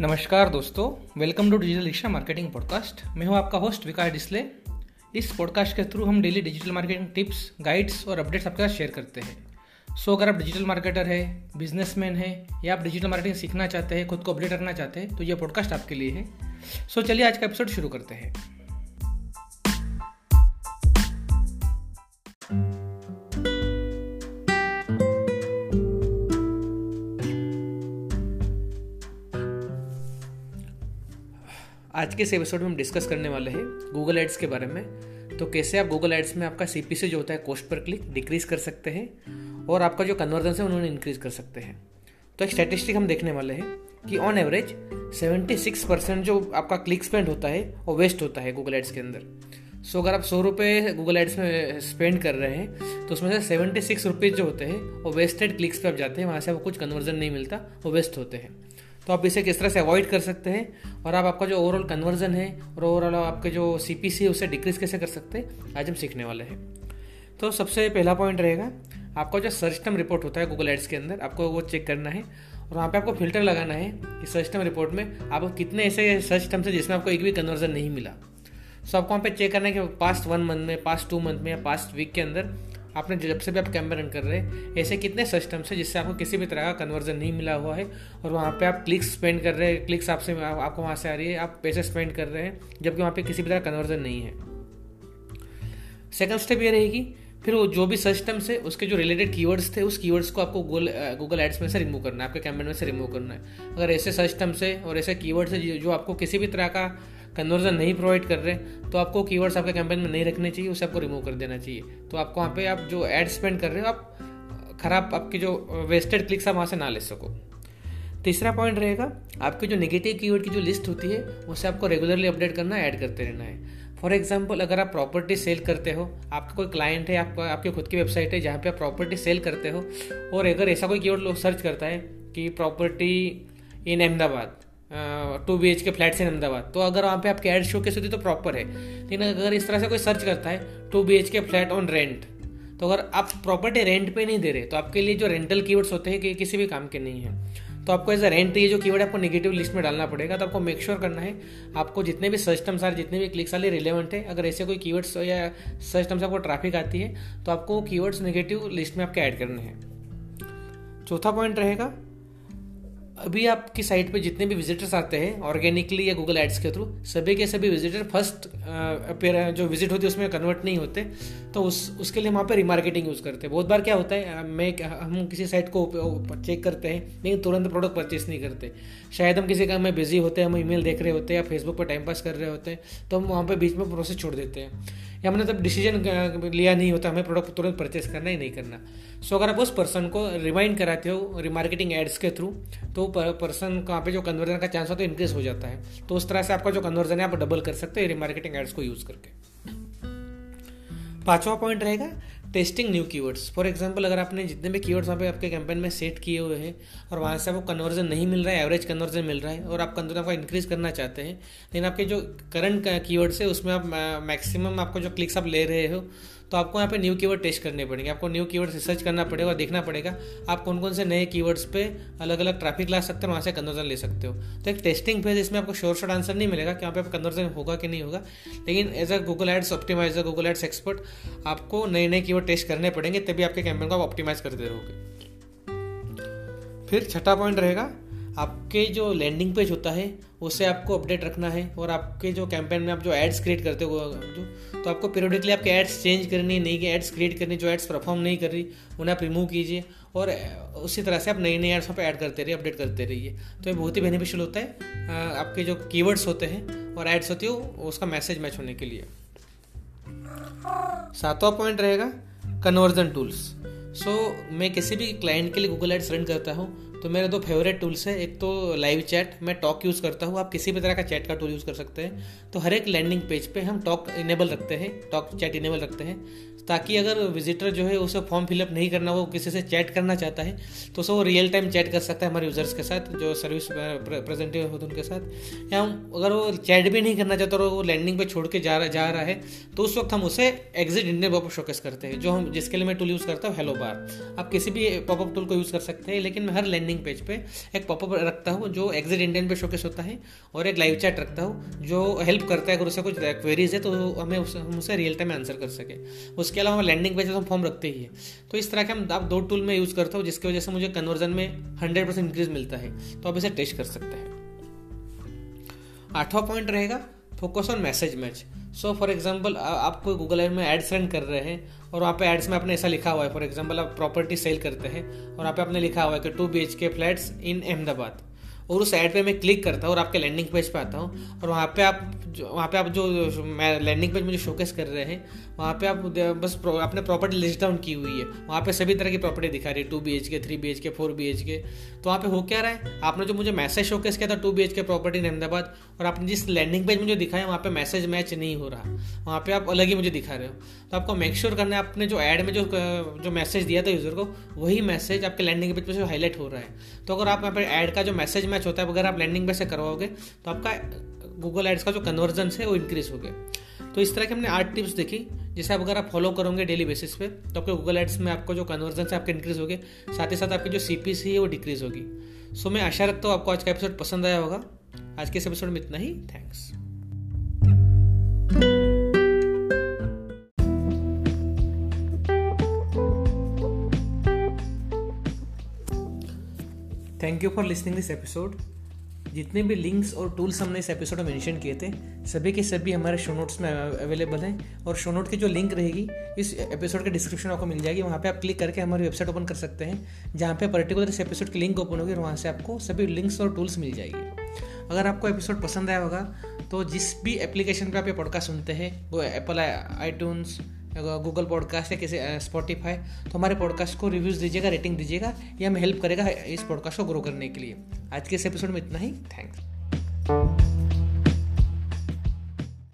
नमस्कार दोस्तों welcome to digital rickshaw marketing podcast मैं हूँ आपका होस्ट विकास डिस्ले। इस पॉडकास्ट के थ्रू हम daily digital marketing tips guides और अपडेट्स आपके साथ शेयर करते हैं। सो अगर आप डिजिटल मार्केटर है बिजनेसमैन है, या आप डिजिटल मार्केटिंग सीखना चाहते हैं, खुद को अपडेट करना चाहते हैं तो यह पॉडकास्ट आपके लिए है। सो चलिए आज का एपिसोड शुरू करते हैं। आज के इस एपिसोड में हम डिस्कस करने वाले हैं गूगल एड्स के बारे में। तो कैसे आप गूगल एड्स में आपका सी जो होता है कॉस्ट पर क्लिक डिक्रीज कर सकते हैं और आपका जो कन्वर्जन है उन्होंने इंक्रीज कर सकते हैं। तो एक स्टैटिस्टिक हम देखने वाले हैं कि ऑन एवरेज 76 परसेंट जो आपका क्लिक स्पेंड होता है वो वेस्ट होता है गूगल एड्स के अंदर। सो अगर आप सौ रुपये गूगल एड्स में स्पेंड कर रहे हैं तो उसमें से सेवेंटी सिक्स रुपीज़ जो होते हैं वो वेस्टेड क्लिक्स पे आप जाते हैं, वहाँ से आपको कुछ कन्वर्जन नहीं मिलता, वो वेस्ट होते हैं। तो आप इसे किस तरह से अवॉइड कर सकते हैं? और आप, आपका जो ओवरऑल कन्वर्जन है, और ओवरऑल आपके जो सी पी सी है, उसे डिक्रीज कैसे कर सकते हैं? आज हम सीखने वाले हैं। तो सबसे पहला पॉइंट रहेगा, आपका जो सर्च टर्म रिपोर्ट होता है गूगल एड्स के अंदर, आपको वो चेक करना है, और वहाँ पे आपको फ़िल्टर लगाना है कि सर्च टर्म रिपोर्ट में आप कितने ऐसे सर्च टर्म्स है जिसमें आपको एक भी कन्वर्जन नहीं मिला। सो आपको वहाँ पे चेक करना है कि पास्ट वन मंथ में पास्ट टू मंथ में या पास्ट वीक के अंदर आपने जब से भी आप कैंपेन रन कर रहे हैं, ऐसे कितने सिस्टम्स हैं जिससे आपको किसी भी तरह का कन्वर्जन नहीं मिला हुआ है? और वहाँ पे आप क्लिक्स स्पेंड कर रहे हैं क्लिक्स आपसे आपको वहाँ से आ रही है, आप पैसे स्पेंड कर रहे हैं, जबकि वहाँ पे किसी भी तरह कन्वर्जन नहीं है। सेकंड स्टेप ये रहेगी, फिर वो जो भी सिस्टम से उसके जो रिलेटेड कीवर्ड्स थे, उस कीवर्ड्स को आपको गूगल गूगल एड्स में से रिमूव करना है, आपके कैंपेन में से रिमूव करना है। अगर ऐसे सिस्टम से और ऐसे कीवर्ड्स है जो आपको किसी भी तरह का कन्वर्जन नहीं प्रोवाइड कर रहे तो आपको कीवर्ड्स आपके कैंपेन में नहीं रखने चाहिए, उसे आपको रिमूव कर देना चाहिए। तो आपको वहाँ पे आप जो एड स्पेंड कर रहे हो, आप, खराब आपकी जो वेस्टेड क्लिक्स आप वहाँ से ना ले सको। तीसरा पॉइंट रहेगा, आपके जो नेगेटिव कीवर्ड की जो लिस्ट होती है, उसे आपको रेगुलरली अपडेट करना ऐड करते रहना है। फॉर एग्ज़ाम्पल अगर आप प्रॉपर्टी सेल करते हो, आपका कोई क्लाइंट है, आपका, आपकी खुद की वेबसाइट है, जहाँ पे आप प्रॉपर्टी सेल करते हो, और अगर ऐसा कोई कीवर्ड लोग सर्च करता है कि property in Ahmedabad two B H K flats in Ahmedabad. तो अगर वहाँ पे आपके एड शो कैसे होती तो प्रॉपर है। लेकिन अगर इस तरह से कोई सर्च करता है, two B H K flat on rent तो अगर आप प्रॉपर्टी रेंट पे नहीं दे रहे तो आपके लिए जो रेंटल कीवर्ड्स होते हैं कि किसी भी काम के नहीं है। तो आपको एज अ रेंट ये जो कीवर्ड आपको नेगेटिव लिस्ट में डालना पड़ेगा। तो आपको मेक श्योर करना है, आपको जितने भी सर्च टर्म्स आ जितने भी क्लिक्स वाले रिलेवेंट है, अगर ऐसे कोई कीवर्ड्स या सर्च टर्म्स आपको ट्रैफ़िक आती है तो आपको कीवर्ड्स नेगेटिव लिस्ट में आपके ऐड करने हैं। चौथा पॉइंट रहेगा अभी आपकी साइट पे जितने भी विजिटर्स आते हैं ऑर्गेनिकली या गूगल एड्स के थ्रू सभी के सभी विजिटर फ़र्स्ट अपेयर जो विज़िट होती है उसमें कन्वर्ट नहीं होते। तो उस, उसके लिए वहाँ पे रिमार्केटिंग यूज़ करते हैं। बहुत बार क्या होता है मैं हम किसी साइट को चेक करते हैं, लेकिन तुरंत प्रोडक्ट परचेस नहीं करते। शायद हम किसी काम में बिज़ी होते हैं, हम ईमेल देख रहे होते हैं या फेसबुक पर टाइम पास कर रहे होते हैं तो हम वहाँ पर बीच में प्रोसेस छोड़ देते हैं। या हमने तब डिसीज़न लिया नहीं होता हमें प्रोडक्ट तुरंत परचेस करना ही नहीं करना। सो so, अगर आप उस पर्सन को रिमाइंड कराते हो रिमार्केटिंग एड्स के थ्रू तो पर्सन कहाँ पे जो कन्वर्जन का चांस होता है इंक्रीज हो जाता है। तो उस तरह से आपका जो कन्वर्जन है आप डबल कर सकते हैं रिमार्केटिंग एड्स को यूज़ करके। पांचवा पॉइंट रहेगा testing new keywords for example अगर आपने जितने भी कीवर्ड्स वहाँ पे आपके कैंपेन में सेट किए हुए हैं, और वहाँ से आपको कन्वर्जन नहीं मिल रहा है एवरेज कन्वर्जन मिल रहा है, और आप कन्वर्जन आपका इंक्रीज करना चाहते हैं लेकिन आपके जो करंट कीवर्ड्स है, उसमें आप मैक्सिमम आपको जो क्लिक्स आप ले रहे हो तो आपको यहाँ पे न्यू कीवर्ड टेस्ट करने पड़ेंगे। आपको न्यू कीवर्ड रिसर्च करना पड़ेगा देखना पड़ेगा, आप कौन कौन से नए कीवर्ड्स पे अलग अलग ट्रैफ़िक ला सकते हो वहाँ से कन्वर्जन ले सकते हो। तो एक टेस्टिंग फ़ेज़ इसमें आपको शोर शॉर्ट आंसर नहीं मिलेगा कि यहाँ पे कन्वर्जन होगा कि नहीं होगा। लेकिन as a Google ads optimiser Google ads expert आपको नए नए कीवर्ड टेस्ट करने पड़ेंगे, तभी आपके कैंपेन को आप ऑप्टिमाइज करते रहोगे। फिर छठा पॉइंट रहेगा आपके जो लैंडिंग पेज होता है, उसे आपको अपडेट रखना है और आपके जो कैंपेन में आप जो एड्स क्रिएट करते हो, जो तो आपको पीरियडिकली आपके एड्स चेंज करनी नई एड्स क्रिएट करनी, जो एड्स परफॉर्म नहीं कर रही, उन्हें आप रिमूव कीजिए और उसी तरह से आप नई नई एड्स वहाँ पर ऐड करते रहिए अपडेट करते रहिए। तो ये बहुत ही बेनिफिशियल होता है आपके जो कीवर्ड्स होते हैं और एड्स होती है उसका मैसेज मैच होने के लिए। सातवां पॉइंट रहेगा कन्वर्जन टूल्स सो मैं किसी भी क्लाइंट के लिए गूगल एड्स रन करता हूँ तो मेरे दो फेवरेट टूल्स हैं। एक तो लाइव चैट मैं टॉक यूज़ करता हूँ। आप किसी भी तरह का चैट का टूल यूज़ कर सकते हैं। तो हर एक लैंडिंग पेज पे हम टॉक इनेबल रखते हैं। टॉक चैट इनेबल रखते हैं। ताकि अगर विजिटर जो है उसे फॉर्म फिलअप नहीं करना, वो किसी से चैट करना चाहता है तो उसे वो रियल टाइम चैट कर सकता है हमारे यूज़र्स के साथ, जो सर्विस प्रेजेंटेटिव होते उनके साथ। या हम अगर वो चैट भी नहीं करना चाहता और वो लैंडिंग पे छोड़ के जा रहा जा रहा है तो उस वक्त हम उसे एग्जिट इंडियन पॉपअप शोकेस करते हैं, जो हम, जिसके लिए मैं टूल यूज़ करता हूँ हेलो बार आप किसी भी पॉपअप टूल को यूज़ कर सकते हैं, लेकिन मैं हर लैंडिंग लैंडिंग पेज पे एक पॉपअप रखता हूँ, जो एग्जिट इंडियन पे शोकेस होता है, और एक लाइव चैट रखता हूँ, जो हेल्प करता है, अगर उसे कुछ क्वेरीज है तो हमें उसे, हम उसे रियल टाइम आंसर कर सके। उसके अलावा हम लैंडिंग पेज हम फॉर्म रखते ही है। तो इस तरह के हम, आप दो टूल में यूज़ करता हूँ, जिसकी वजह से मुझे कन्वर्जन में हंड्रेड परसेंट इंक्रीज मिलता है। तो आप इसे टेस्ट कर सकते हैं। आठवां पॉइंट रहेगा focus on message match so for example आप कोई गूगल एड में एड्स सेंड कर रहे हैं और वहाँ पे एड्स में आपने ऐसा लिखा हुआ है। फॉर एग्ज़ाम्पल आप प्रॉपर्टी सेल करते हैं और वहाँ पे आपने लिखा हुआ है कि two B H K flats in Ahmedabad और उस ऐड पे मैं क्लिक करता हूँ और आपके लैंडिंग पेज पे आता हूँ। और वहाँ पे आप वहाँ पे आप जो मैं लैंडिंग पेज मुझे शोकेस कर रहे हैं वहाँ पे आप बस प्रो, अपने प्रॉपर्टी लिस्ट डाउन की हुई है। वहाँ पे सभी तरह की प्रॉपर्टी दिखा रही है two B H K three B H K four B H K तो वहाँ पे हो क्या रहा है? आपने जो मुझे मैसेज शोकेस किया था two B H K property in Ahmedabad और आपने जिस लैंडिंग पेज मुझे दिखाया वहाँ पे मैसेज मैच नहीं हो रहा। वहाँ पे आप अलग ही मुझे दिखा रहे हो। तो आपको मेक श्योर करना है आपने जो ऐड में जो जो मैसेज दिया था यूज़र को वही मैसेज आपके लैंडिंग पेज पर हाईलाइट हो रहा है। तो अगर आप यहाँ पर ऐड का जो मैसेज मैच होता है, अगर आप लैंडिंग पेज से करवाओगे तो आपका गूगल एड्स का जो कन्वर्जन है, वो इंक्रीज हो गया तो इस तरह के हमने आठ टिप्स देखी, जैसे आप अगर आप फॉलो करोगे डेली बेसिस पे तो आपके गूगल एड्स में आपको जो कन्वर्जन है, आपके इंक्रीज होगी। साथ ही साथ आपकी जो सी है, वो डिक्रीज होगी। सो मैं आशा रखता हूँ आपको आज का एपिसोड पसंद आया होगा। आज के इस एपिसोड में इतना ही। Thanks thank you for listening this episode जितने भी लिंक्स और टूल्स हमने इस एपिसोड में मेंशन किए थे, सभी के सभी हमारे शो नोट्स में अवेलेबल हैं। और शो नोट की जो लिंक रहेगी, इस एपिसोड के डिस्क्रिप्शन आपको मिल जाएगी। वहाँ पे आप क्लिक करके हमारी वेबसाइट ओपन कर सकते हैं, जहाँ पे पर्टिकुलर इस एपिसोड की लिंक ओपन होगी वहाँ से आपको सभी लिंक्स और टूल्स मिल जाएगी। अगर आपको एपिसोड पसंद आया होगा तो जिस भी एप्लीकेशन पर आप ये पॉडकास्ट सुनते हैं, वो एप्पल आई गूगल पॉडकास्ट या किसी स्पॉटिफाई तो हमारे पॉडकास्ट को रिव्यूज़ दीजिएगा रेटिंग दीजिएगा, ये हमें हेल्प करेगा इस पॉडकास्ट को ग्रो करने के लिए। आज के इस एपिसोड में इतना ही। थैंक्स